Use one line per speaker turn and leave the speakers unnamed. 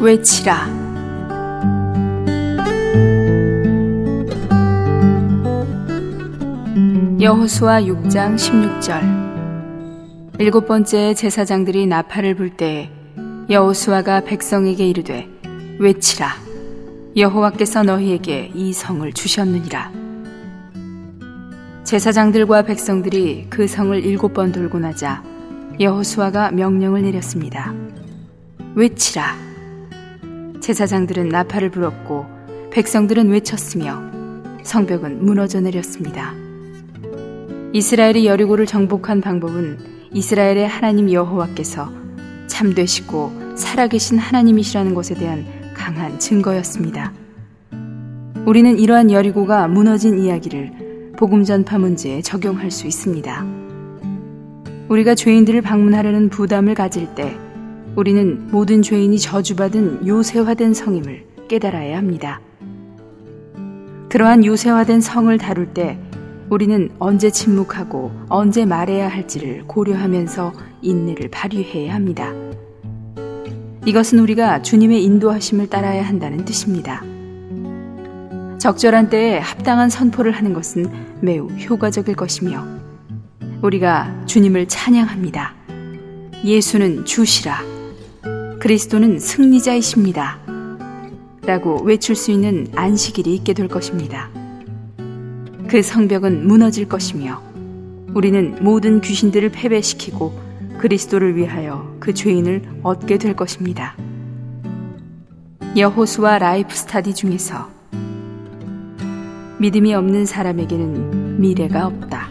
외치라. 여호수아 6장 16절 일곱 번째 제사장들이 나팔을 불때 여호수아가 백성에게 이르되 외치라 여호와께서 너희에게 이 성을 주셨느니라 제사장들과 백성들이 그 성을 일곱 번 돌고 나자 여호수아가 명령을 내렸습니다. 외치라. 제사장들은 나팔을 불었고 백성들은 외쳤으며 성벽은 무너져 내렸습니다. 이스라엘이 여리고를 정복한 방법은 이스라엘의 하나님 여호와께서 참되시고 살아계신 하나님이시라는 것에 대한 강한 증거였습니다. 우리는 이러한 여리고가 무너진 이야기를 복음 전파 문제에 적용할 수 있습니다. 우리가 죄인들을 방문하려는 부담을 가질 때 우리는 모든 죄인이 저주받은 요새화된 성임을 깨달아야 합니다. 그러한 요새화된 성을 다룰 때 우리는 언제 침묵하고 언제 말해야 할지를 고려하면서 인내를 발휘해야 합니다. 이것은 우리가 주님의 인도하심을 따라야 한다는 뜻입니다. 적절한 때에 합당한 선포를 하는 것은 매우 효과적일 것이며 우리가 주님을 찬양합니다. 예수는 주시라. 그리스도는 승리자이십니다. 라고 외칠 수 있는 안식일이 있게 될 것입니다. 그 성벽은 무너질 것이며 우리는 모든 귀신들을 패배시키고 그리스도를 위하여 그 죄인을 얻게 될 것입니다. 여호수와 라이프 스타디 중에서 믿음이 없는 사람에게는 미래가 없다.